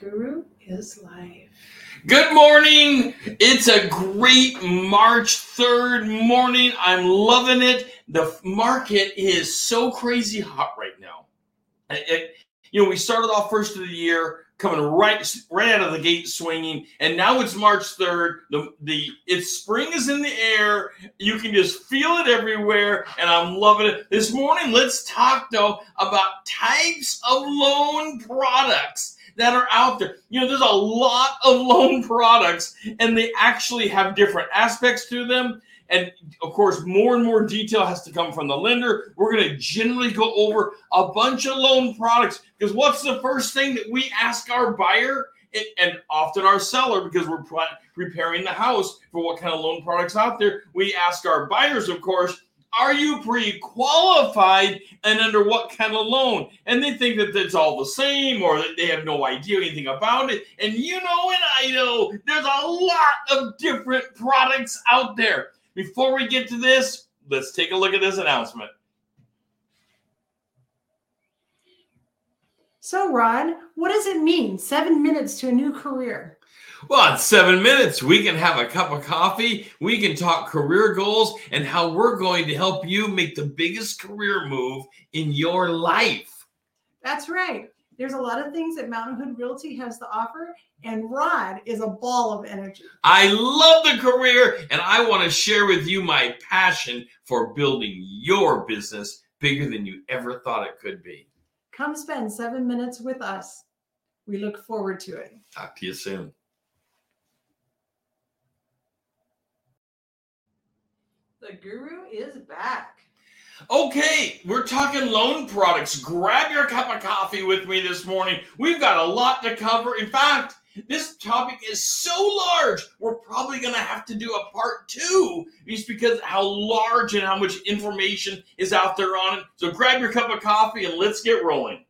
Guru is live. Good morning. It's a great March 3rd morning. I'm loving it. The market is so crazy hot right now. It- it- you know, we started off first of the year coming right right out of the gate swinging, and now it's March 3rd. The the it's spring is in the air. You can just feel it everywhere, and I'm loving it. This morning, let's talk though about types of loan products that are out there. You know, there's a lot of loan products, and they actually have different aspects to them. And of course, more and more detail has to come from the lender. We're going to generally go over a bunch of loan products because what's the first thing that we ask our buyer and, often our seller because we're pre- preparing the house for what kind of loan products out there? We ask our buyers, of course, are you pre-qualified and under what kind of loan? And they think that it's all the same or that they have no idea anything about it. And you know, and I know there's a lot of different products out there. Before we get to this, let's take a look at this announcement. So, Ron, what does it mean? Seven minutes to a new career. Well, in seven minutes, we can have a cup of coffee. We can talk career goals and how we're going to help you make the biggest career move in your life. That's right. There's a lot of things that Mountain Hood Realty has to offer, and Rod is a ball of energy. I love the career, and I want to share with you my passion for building your business bigger than you ever thought it could be. Come spend seven minutes with us. We look forward to it. Talk to you soon. The Guru is back. Okay, we're talking loan products. Grab your cup of coffee with me this morning. We've got a lot to cover. In fact, this topic is so large, we're probably going to have to do a part two just because how large and how much information is out there on it. So grab your cup of coffee and let's get rolling.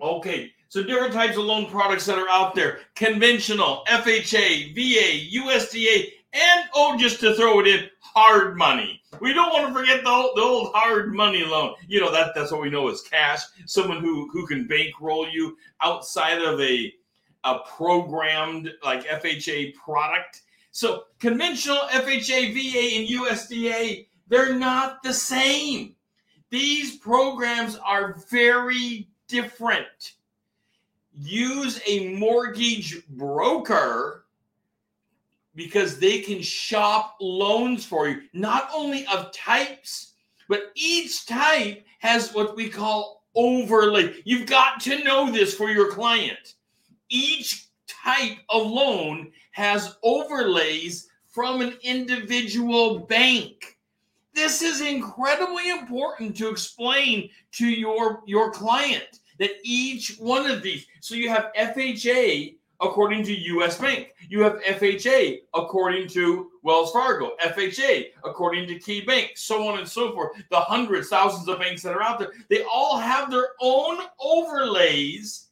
Okay, so different types of loan products that are out there conventional, FHA, VA, USDA, and oh, just to throw it in, hard money. We don't want to forget the old, the old hard money loan. You know that that's what we know as cash. Someone who who can bankroll you outside of a a programmed like FHA product. So conventional FHA, VA, and USDA, they're not the same. These programs are very different. Use a mortgage broker because they can shop loans for you, not only of types, but each type has what we call overlay. You've got to know this for your client. Each type of loan has overlays from an individual bank. This is incredibly important to explain to your, your client that each one of these, so you have FHA according to US Bank. You have FHA according to Wells Fargo, FHA according to Key Bank, so on and so forth. The hundreds, thousands of banks that are out there, they all have their own overlays,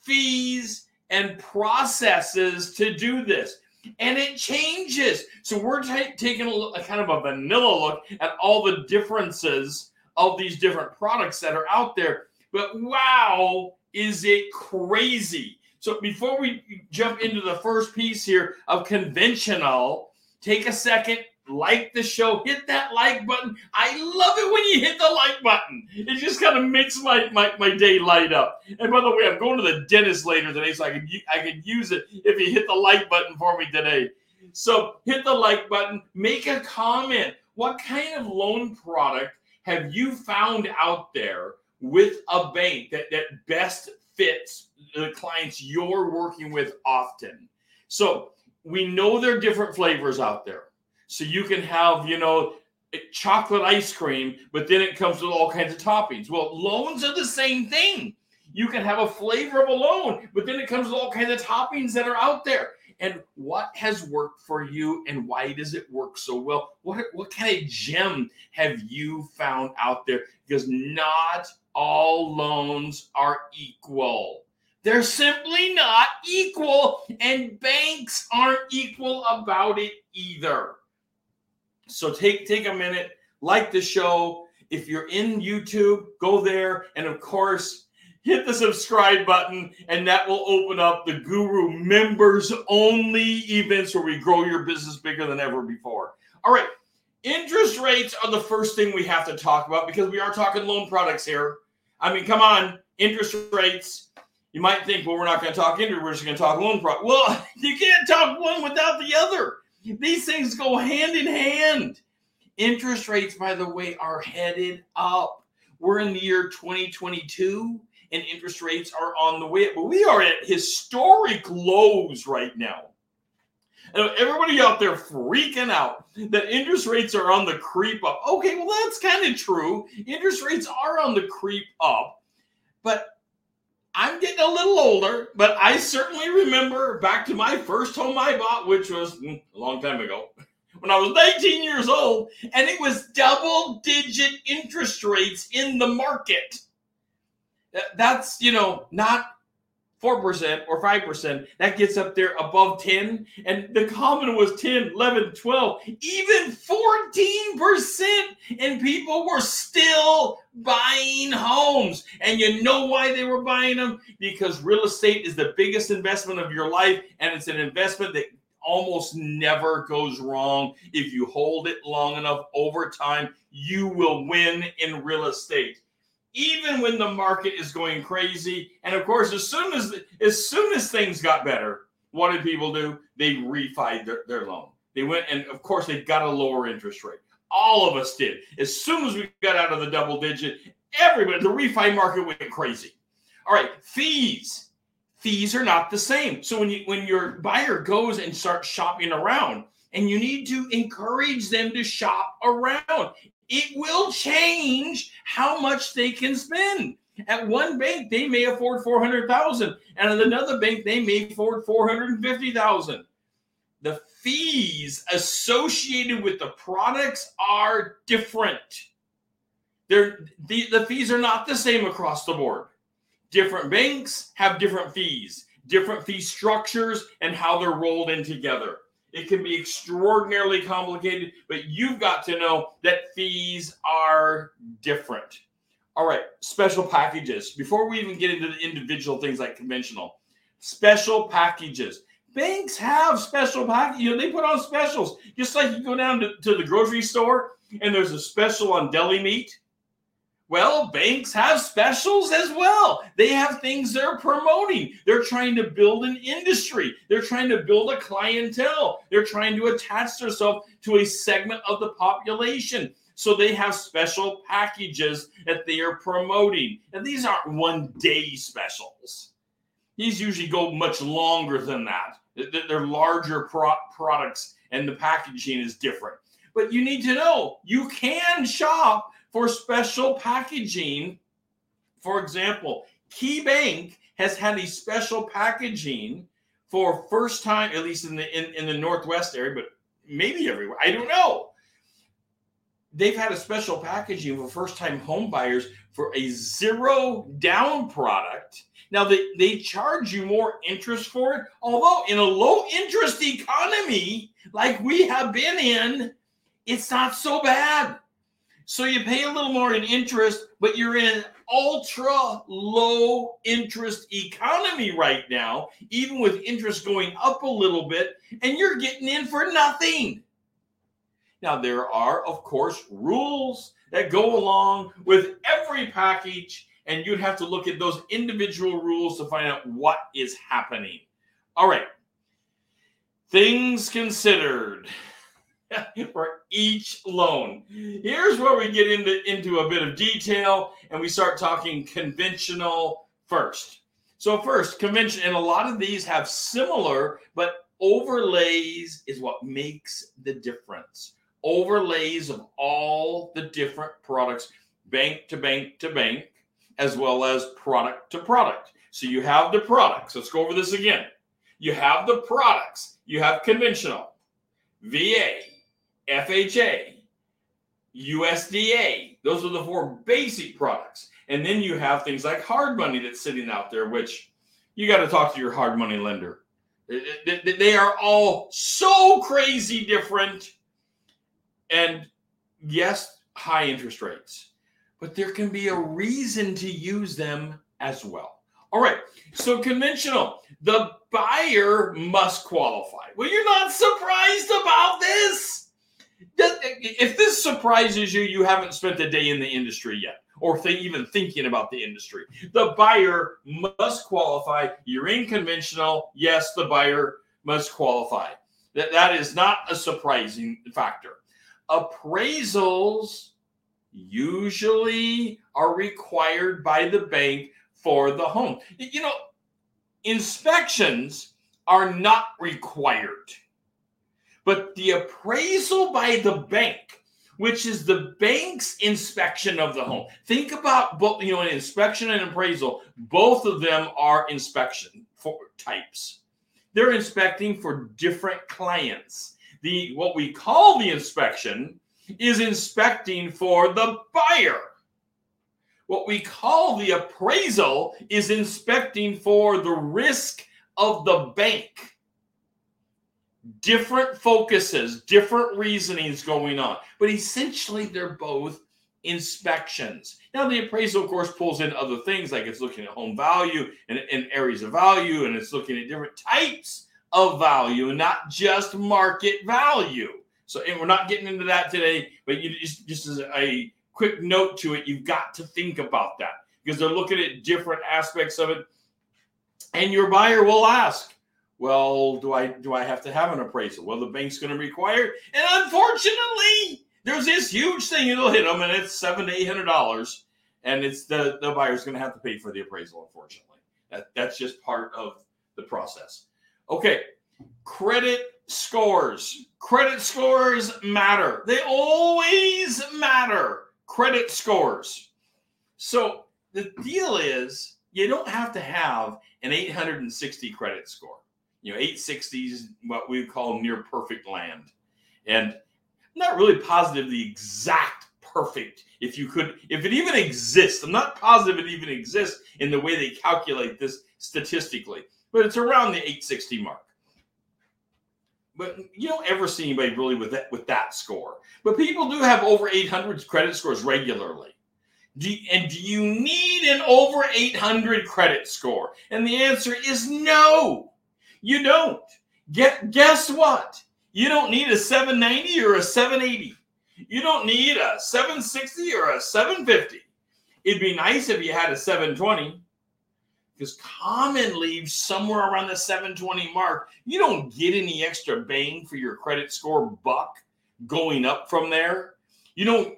fees, and processes to do this. And it changes. So we're ta- taking a, look, a kind of a vanilla look at all the differences of these different products that are out there. But wow, is it crazy? So before we jump into the first piece here of conventional, take a second, like the show, hit that like button. I love it when you hit the like button. It just kind of makes my, my, my day light up. And by the way, I'm going to the dentist later today, so I can I can use it if you hit the like button for me today. So hit the like button, make a comment. What kind of loan product have you found out there with a bank that, that best fits the clients you're working with often. So we know there are different flavors out there. So you can have, you know, chocolate ice cream, but then it comes with all kinds of toppings. Well, loans are the same thing. You can have a flavor of a loan, but then it comes with all kinds of toppings that are out there. And what has worked for you and why does it work so well? What, what kind of gem have you found out there? Because not all loans are equal. They're simply not equal, and banks aren't equal about it either. So take take a minute, like the show. If you're in YouTube, go there, and of course, hit the subscribe button, and that will open up the Guru members only events where we grow your business bigger than ever before. All right. Interest rates are the first thing we have to talk about because we are talking loan products here. I mean, come on, interest rates. You might think, well, we're not going to talk interest, we're just going to talk loan products. Well, you can't talk one without the other. These things go hand in hand. Interest rates, by the way, are headed up. We're in the year 2022 and interest rates are on the way up, but we are at historic lows right now. Everybody out there freaking out that interest rates are on the creep up. Okay, well, that's kind of true. Interest rates are on the creep up, but I'm getting a little older, but I certainly remember back to my first home I bought, which was hmm, a long time ago, when I was 19 years old, and it was double digit interest rates in the market. That's, you know, not 4% or 5%. That gets up there above 10. And the common was 10, 11, 12, even 14%. And people were still buying homes. And you know why they were buying them? Because real estate is the biggest investment of your life. And it's an investment that almost never goes wrong. If you hold it long enough over time, you will win in real estate even when the market is going crazy. And of course, as soon as as soon as things got better, what did people do? They refied their, their loan. They went and of course they got a lower interest rate. All of us did. As soon as we got out of the double digit, everybody, the refi market went crazy. All right, fees. Fees are not the same. So when you when your buyer goes and starts shopping around, and you need to encourage them to shop around it will change how much they can spend. At one bank, they may afford 400,000, and at another bank, they may afford 450,000. The fees associated with the products are different. They're, the, the fees are not the same across the board. Different banks have different fees, different fee structures, and how they're rolled in together. It can be extraordinarily complicated, but you've got to know that fees are different. All right, special packages. Before we even get into the individual things like conventional, special packages. Banks have special packages. You know, they put on specials. Just like you go down to, to the grocery store and there's a special on deli meat well, banks have specials as well. They have things they're promoting. They're trying to build an industry. They're trying to build a clientele. They're trying to attach themselves to a segment of the population. So they have special packages that they are promoting. And these aren't one day specials. These usually go much longer than that. They're larger pro- products and the packaging is different. But you need to know you can shop for special packaging. For example, Key Bank has had a special packaging for first time, at least in the in, in the Northwest area, but maybe everywhere. I don't know. They've had a special packaging for first time home buyers for a zero down product. Now they, they charge you more interest for it, although in a low interest economy like we have been in, it's not so bad. So you pay a little more in interest, but you're in an ultra low interest economy right now, even with interest going up a little bit, and you're getting in for nothing. Now, there are, of course, rules that go along with every package, and you'd have to look at those individual rules to find out what is happening. All right. Things considered. for each loan. Here's where we get into, into a bit of detail and we start talking conventional first. So, first, convention, and a lot of these have similar, but overlays is what makes the difference. Overlays of all the different products, bank to bank to bank, as well as product to product. So, you have the products. Let's go over this again. You have the products, you have conventional, VA, FHA, USDA. Those are the four basic products. And then you have things like hard money that's sitting out there, which you got to talk to your hard money lender. They are all so crazy different. And yes, high interest rates, but there can be a reason to use them as well. All right, so conventional, the buyer must qualify. Well, you're not surprised about this. If this surprises you, you haven't spent a day in the industry yet, or th- even thinking about the industry. The buyer must qualify. You're in conventional. Yes, the buyer must qualify. That, that is not a surprising factor. Appraisals usually are required by the bank for the home. You know, inspections are not required, but the appraisal by the bank, which is the bank's inspection of the home. Think about both, you know, an inspection and appraisal, both of them are inspection for types. They're inspecting for different clients. The what we call the inspection is inspecting for the buyer what we call the appraisal is inspecting for the risk of the bank. Different focuses, different reasonings going on, but essentially they're both inspections. Now, the appraisal, of course, pulls in other things like it's looking at home value and, and areas of value, and it's looking at different types of value not just market value. So, and we're not getting into that today, but you just, just as a quick note to it. You've got to think about that because they're looking at different aspects of it. And your buyer will ask, well, do I do I have to have an appraisal? Well, the bank's going to require it. And unfortunately, there's this huge thing it'll hit them, and it's seven to eight hundred dollars, and it's the the buyer's going to have to pay for the appraisal. Unfortunately, that that's just part of the process. Okay, credit scores. Credit scores matter. They always matter credit scores. So the deal is you don't have to have an 860 credit score. You know, 860 is what we call near perfect land. And not really positive the exact perfect if you could if it even exists. I'm not positive it even exists in the way they calculate this statistically, but it's around the 860 mark. But you don't ever see anybody really with that with that score. But people do have over 800 credit scores regularly. Do you, and do you need an over 800 credit score? And the answer is no. You don't. Get guess what? You don't need a 790 or a 780. You don't need a 760 or a 750. It'd be nice if you had a 720 because common leaves somewhere around the 720 mark. You don't get any extra bang for your credit score buck going up from there. You know,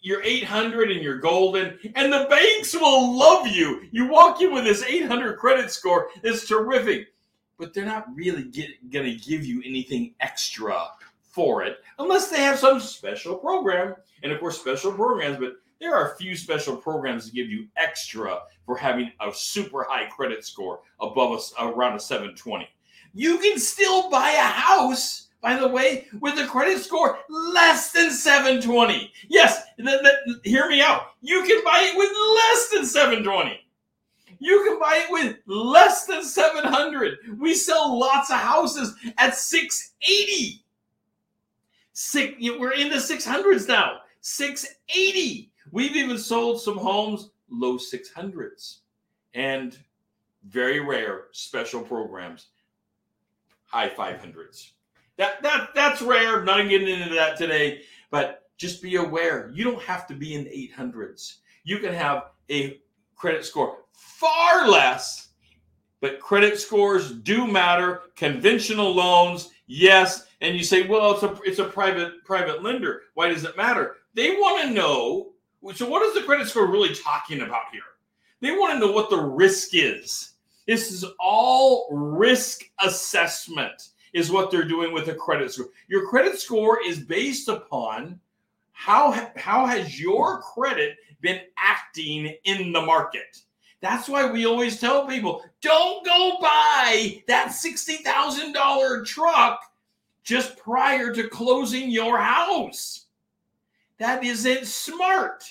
you're 800 and you're golden, and the banks will love you. You walk in with this 800 credit score, it's terrific, but they're not really going to give you anything extra for it unless they have some special program. And of course, special programs, but there are a few special programs to give you extra for having a super high credit score above a, around a 720. You can still buy a house by the way, with a credit score less than 720. Yes, th- th- hear me out. You can buy it with less than 720. You can buy it with less than 700. We sell lots of houses at 680. Six, we're in the 600s now. 680. We've even sold some homes low 600s and very rare special programs, high 500s. That that that's rare. I'm not getting into that today, but just be aware. You don't have to be in the 800s. You can have a credit score far less, but credit scores do matter. Conventional loans, yes. And you say, well, it's a it's a private private lender. Why does it matter? They want to know. So, what is the credit score really talking about here? They want to know what the risk is. This is all risk assessment is what they're doing with a credit score. Your credit score is based upon how how has your credit been acting in the market. That's why we always tell people don't go buy that $60,000 truck just prior to closing your house. That isn't smart.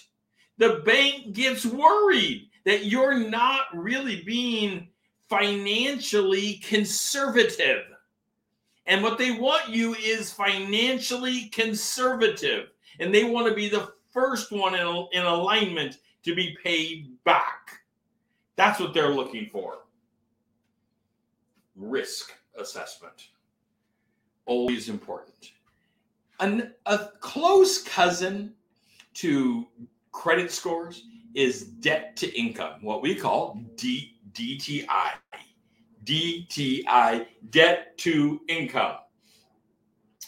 The bank gets worried that you're not really being financially conservative. And what they want you is financially conservative. And they want to be the first one in, in alignment to be paid back. That's what they're looking for. Risk assessment. Always important. An, a close cousin to credit scores is debt to income, what we call D, DTI. DTI, debt to income.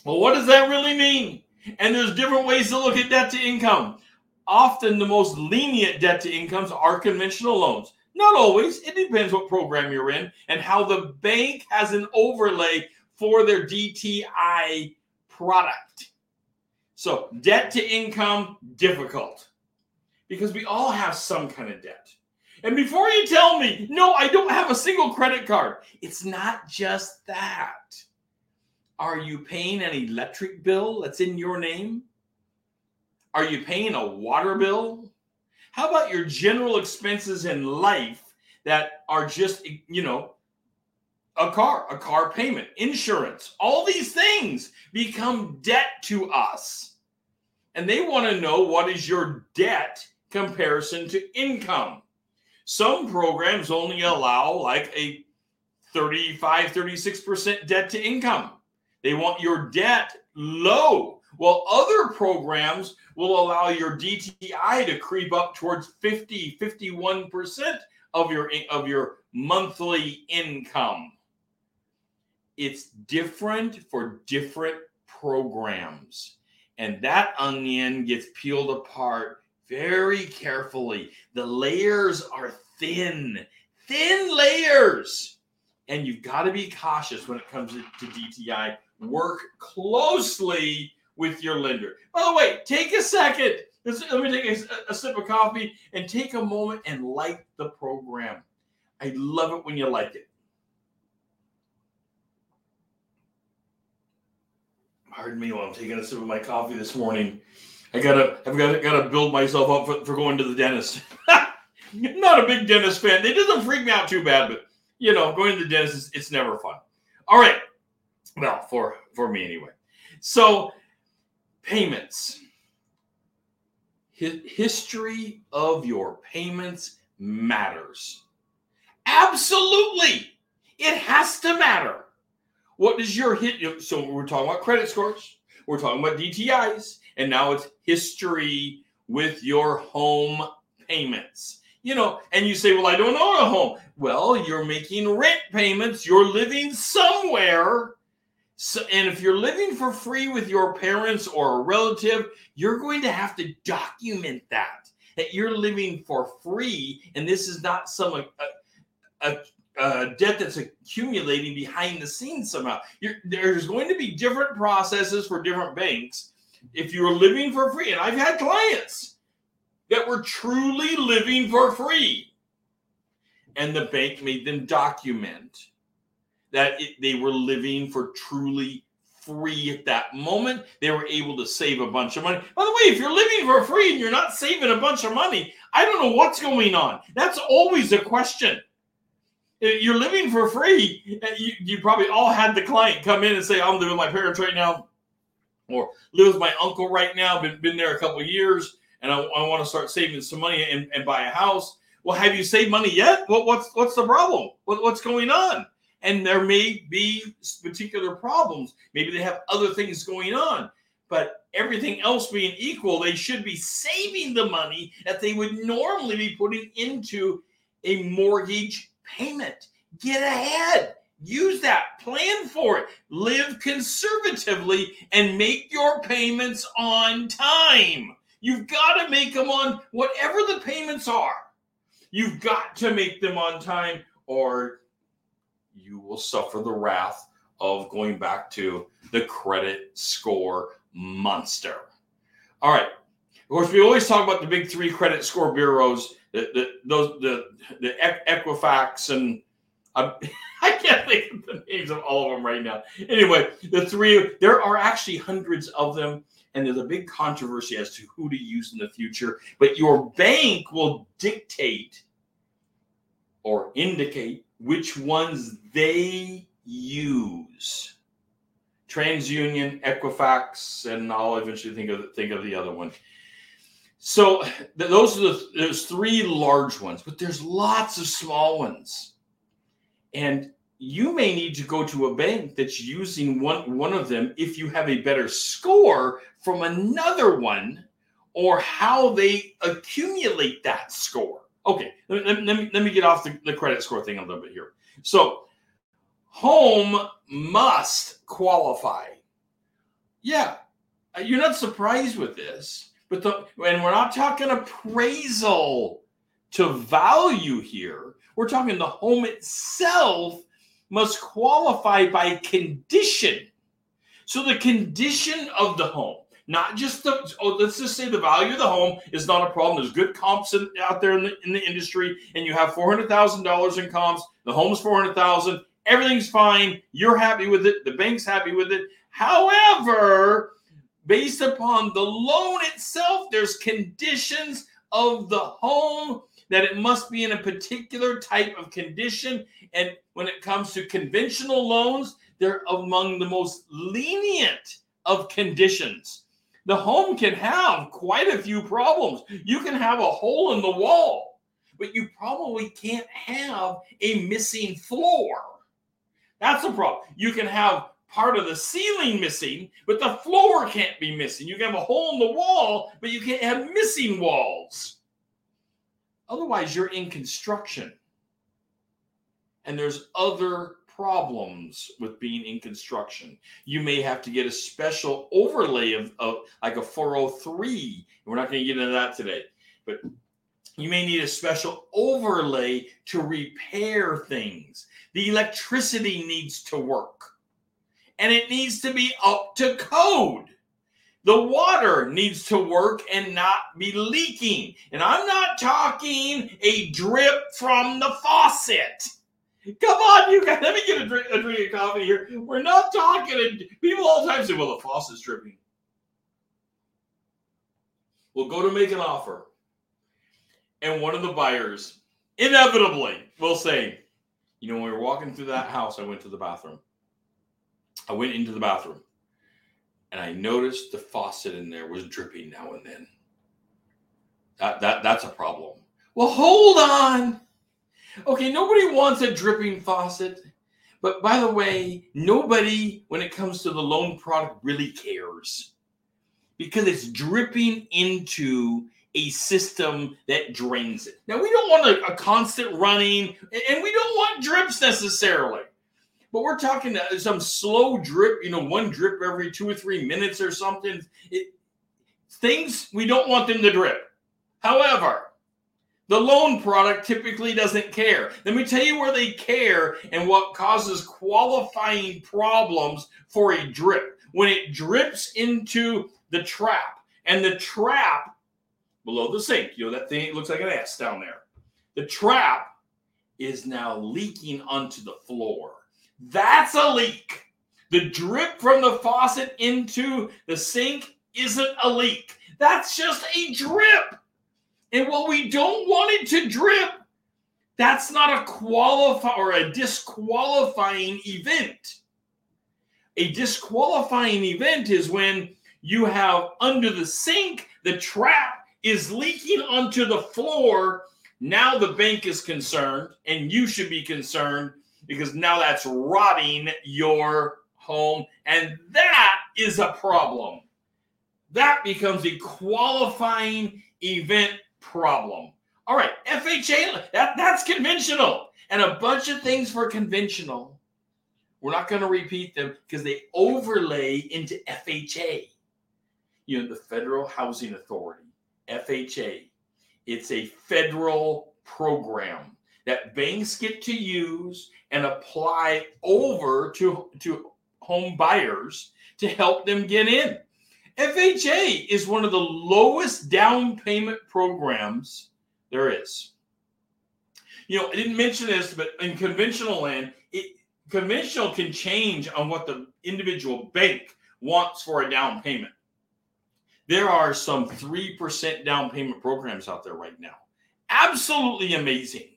Well, what does that really mean? And there's different ways to look at debt to income. Often the most lenient debt to incomes are conventional loans. Not always. It depends what program you're in and how the bank has an overlay for their DTI product. So, debt to income, difficult because we all have some kind of debt. And before you tell me, no, I don't have a single credit card, it's not just that. Are you paying an electric bill that's in your name? Are you paying a water bill? How about your general expenses in life that are just, you know, a car, a car payment, insurance, all these things become debt to us. And they want to know what is your debt comparison to income. Some programs only allow like a 35, 36% debt to income. They want your debt low. While other programs will allow your DTI to creep up towards 50, 51% of your of your monthly income it's different for different programs. And that onion gets peeled apart very carefully. The layers are thin, thin layers. And you've got to be cautious when it comes to DTI. Work closely with your lender. By the way, take a second. Let me take a, a sip of coffee and take a moment and like the program. I love it when you like it. pardon me while I'm taking a sip of my coffee this morning. I gotta, I've got to, got to build myself up for, for going to the dentist. Not a big dentist fan. It doesn't freak me out too bad, but you know, going to the dentist is it's never fun. All right, well, for for me anyway. So, payments. Hi- history of your payments matters. Absolutely, it has to matter. What does your hit? So we're talking about credit scores, we're talking about DTIs, and now it's history with your home payments. You know, and you say, Well, I don't own a home. Well, you're making rent payments, you're living somewhere. So, and if you're living for free with your parents or a relative, you're going to have to document that that you're living for free, and this is not some a, a, uh, debt that's accumulating behind the scenes somehow. You're, there's going to be different processes for different banks. If you're living for free, and I've had clients that were truly living for free, and the bank made them document that it, they were living for truly free at that moment. They were able to save a bunch of money. By the way, if you're living for free and you're not saving a bunch of money, I don't know what's going on. That's always a question you're living for free. Eh, you, you probably all had the client come in and say, I'm living with my parents right now, or live with my uncle right now, been, been there a couple years, and I, I want to start saving some money and, and, buy a house. Well, have you saved money yet? What, what's what's the problem? What, what's going on? And there may be particular problems. Maybe they have other things going on. But everything else being equal, they should be saving the money that they would normally be putting into a mortgage payment. Get ahead. Use that. Plan for it. Live conservatively and make your payments on time. You've got to make them on whatever the payments are. You've got to make them on time or you will suffer the wrath of going back to the credit score monster. All right. Of course, we always talk about the big three credit score bureaus the, the those the the Equifax and I, uh, I can't think of the names of all of them right now. Anyway, the three there are actually hundreds of them, and there's a big controversy as to who to use in the future. But your bank will dictate or indicate which ones they use. TransUnion, Equifax, and I'll eventually think of think of the other one. So th- those are the there's three large ones, but there's lots of small ones. And you may need to go to a bank that's using one one of them if you have a better score from another one or how they accumulate that score. Okay, let, let, let me, let me get off the, the credit score thing a little bit here. So, home must qualify. Yeah, uh, you're not surprised with this, but the and we're not talking appraisal to value here. We're talking the home itself must qualify by condition. So the condition of the home, not just the oh, let's just say the value of the home is not a problem. There's good comps in, out there in the, in the industry, and you have four hundred thousand dollars in comps. The home's four hundred thousand. Everything's fine. You're happy with it. The bank's happy with it. However, based upon the loan itself, there's conditions of the home that it must be in a particular type of condition. And when it comes to conventional loans, they're among the most lenient of conditions. The home can have quite a few problems. You can have a hole in the wall, but you probably can't have a missing floor. That's a problem. You can have part of the ceiling missing, but the floor can't be missing. You can have a hole in the wall, but you can't have missing walls. Otherwise, you're in construction. And there's other problems with being in construction. You may have to get a special overlay of, of like a 403. We're not going to get into that today, but you may need a special overlay to repair things. The electricity needs to work and it needs to be up to code. The water needs to work and not be leaking. And I'm not talking a drip from the faucet. Come on, you guys. Let me get a drink, a drink of coffee here. We're not talking. And People all the time say, well, the faucet's dripping. We'll go to make an offer. And one of the buyers inevitably will say, you know, when we were walking through that house, I went to the bathroom. I went into the bathroom and I noticed the faucet in there was dripping now and then. That, that that's a problem. Well, hold on. Okay, nobody wants a dripping faucet. But by the way, nobody, when it comes to the loan product, really cares because it's dripping into a system that drains it. Now, we don't want a, a constant running, and we don't want drips necessarily. But we're talking some slow drip, you know, one drip every two or three minutes or something. It, things we don't want them to drip. However, the loan product typically doesn't care. Let me tell you where they care and what causes qualifying problems for a drip. When it drips into the trap, and the trap below the sink, you know, that thing looks like an S down there. The trap is now leaking onto the floor. That's a leak. The drip from the faucet into the sink isn't a leak. That's just a drip. And while we don't want it to drip, that's not a qualify or a disqualifying event. A disqualifying event is when you have under the sink, the trap is leaking onto the floor. Now the bank is concerned, and you should be concerned because now that's rotting your home. And that is a problem. That becomes a qualifying event problem. All right, FHA, that, that's conventional. And a bunch of things for conventional. We're not going to repeat them because they overlay into FHA. You know, the Federal Housing Authority, FHA. It's a federal program that banks get to use and apply over to, to home buyers to help them get in. FHA is one of the lowest down payment programs there is. You know, I didn't mention this, but in conventional land, it conventional can change on what the individual bank wants for a down payment. There are some 3% down payment programs out there right now. Absolutely amazing.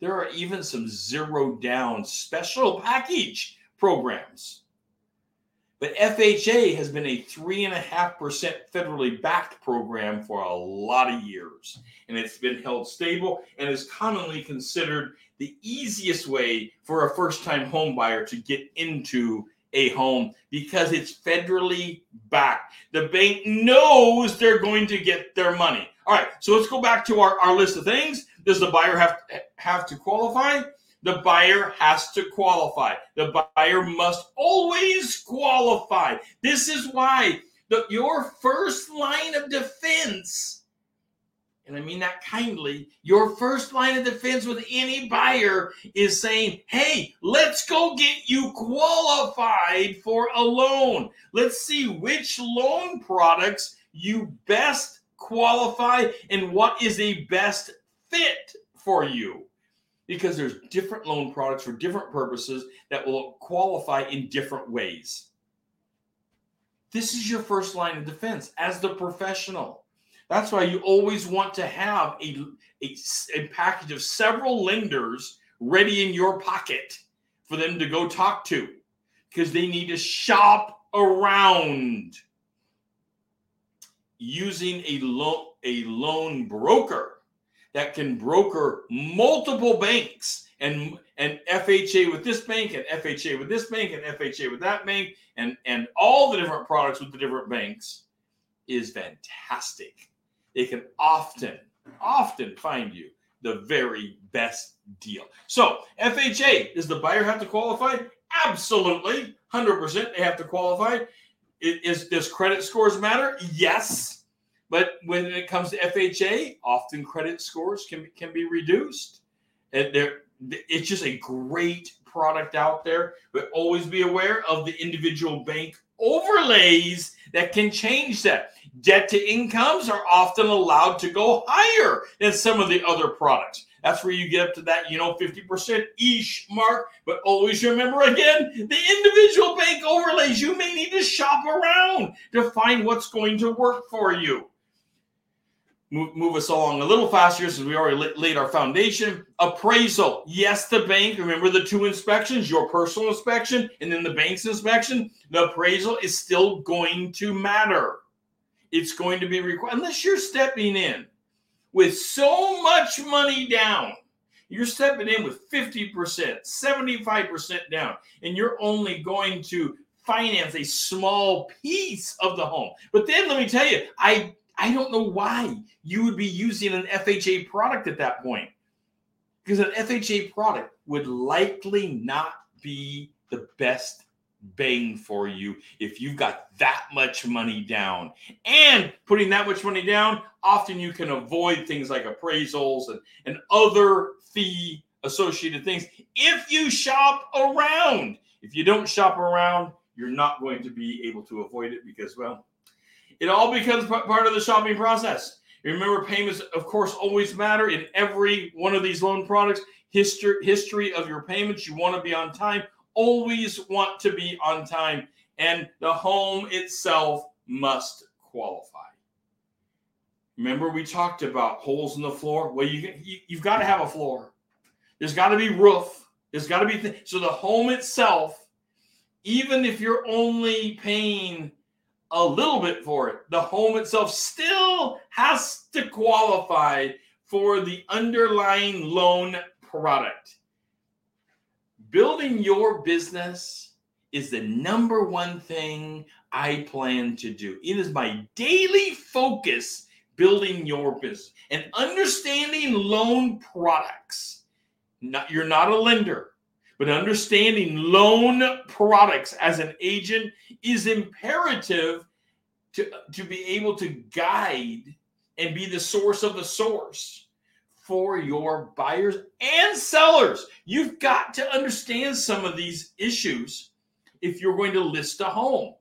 There are even some zero down special package programs. But FHA has been a three and a half percent federally backed program for a lot of years, and it's been held stable and is commonly considered the easiest way for a first time home buyer to get into a home because it's federally backed. The bank knows they're going to get their money. All right, so let's go back to our, our list of things. Does the buyer have, have to qualify? The buyer has to qualify. The buyer must always qualify. This is why the, your first line of defense and I mean that kindly, your first line of defense with any buyer is saying, hey, let's go get you qualified for a loan. Let's see which loan products you best qualify and what is a best fit for you. Because there's different loan products for different purposes that will qualify in different ways. This is your first line of defense as the professional. That's why you always want to have a, a, a, package of several lenders ready in your pocket for them to go talk to because they need to shop around using a loan a loan broker that can broker multiple banks and and FHA with this bank and FHA with this bank and FHA with that bank and and all the different products with the different banks is fantastic they can often, often find you the very best deal. So, FHA, does the buyer have to qualify? Absolutely. 100% they have to qualify. Is does credit scores matter? Yes. But when it comes to FHA, often credit scores can, can be reduced. And there, it's just a great product out there, but always be aware of the individual bank overlays that can change that. Debt to incomes are often allowed to go higher than some of the other products. That's where you get up to that, you know, 50% ish mark. But always remember again, the individual bank overlays, you may need to shop around to find what's going to work for you move, move us along a little faster since we already laid our foundation. Appraisal. Yes, the bank. Remember the two inspections your personal inspection and then the bank's inspection. The appraisal is still going to matter. It's going to be required unless you're stepping in with so much money down. You're stepping in with 50%, 75% down, and you're only going to finance a small piece of the home. But then let me tell you, I I don't know why you would be using an FHA product at that point. Because an FHA product would likely not be the best bang for you if you've got that much money down. And putting that much money down, often you can avoid things like appraisals and, and other fee associated things if you shop around. If you don't shop around, you're not going to be able to avoid it because, well, it all becomes part of the shopping process. Remember, payments, of course, always matter in every one of these loan products. History, history of your payments. You want to be on time. Always want to be on time. And the home itself must qualify. Remember, we talked about holes in the floor. Well, you, you have got to have a floor. There's got to be roof. There's got to be th- so the home itself. Even if you're only paying a little bit for it. The home itself still has to qualify for the underlying loan product. Building your business is the number one thing I plan to do. It is my daily focus building your business and understanding loan products. Not, you're not a lender, but understanding loan products as an agent is imperative to, to be able to guide and be the source of the source for your buyers and sellers. You've got to understand some of these issues if you're going to list a home.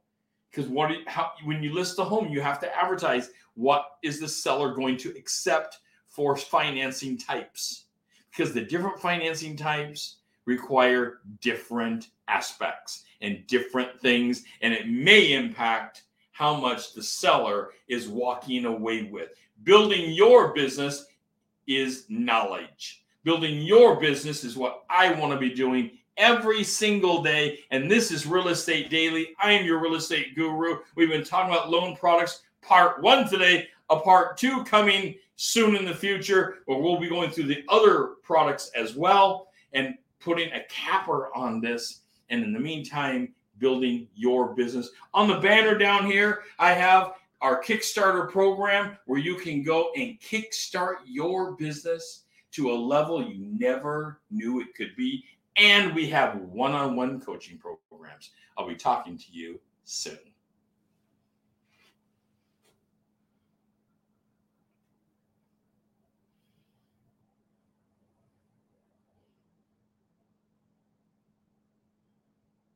Because what how, when you list a home, you have to advertise what is the seller going to accept for financing types. Because the different financing types require different aspects and different things, and it may impact how much the seller is walking away with. Building your business is knowledge. Building your business is what I want to be doing every single day. And this is Real Estate Daily. I am your real estate guru. We've been talking about loan products, part one today, a part two coming soon in the future, but we'll be going through the other products as well and putting a capper on this. And in the meantime, building your business. On the banner down here, I have our Kickstarter program where you can go and kickstart your business to a level you never knew it could be. And we have one on one coaching programs. I'll be talking to you soon.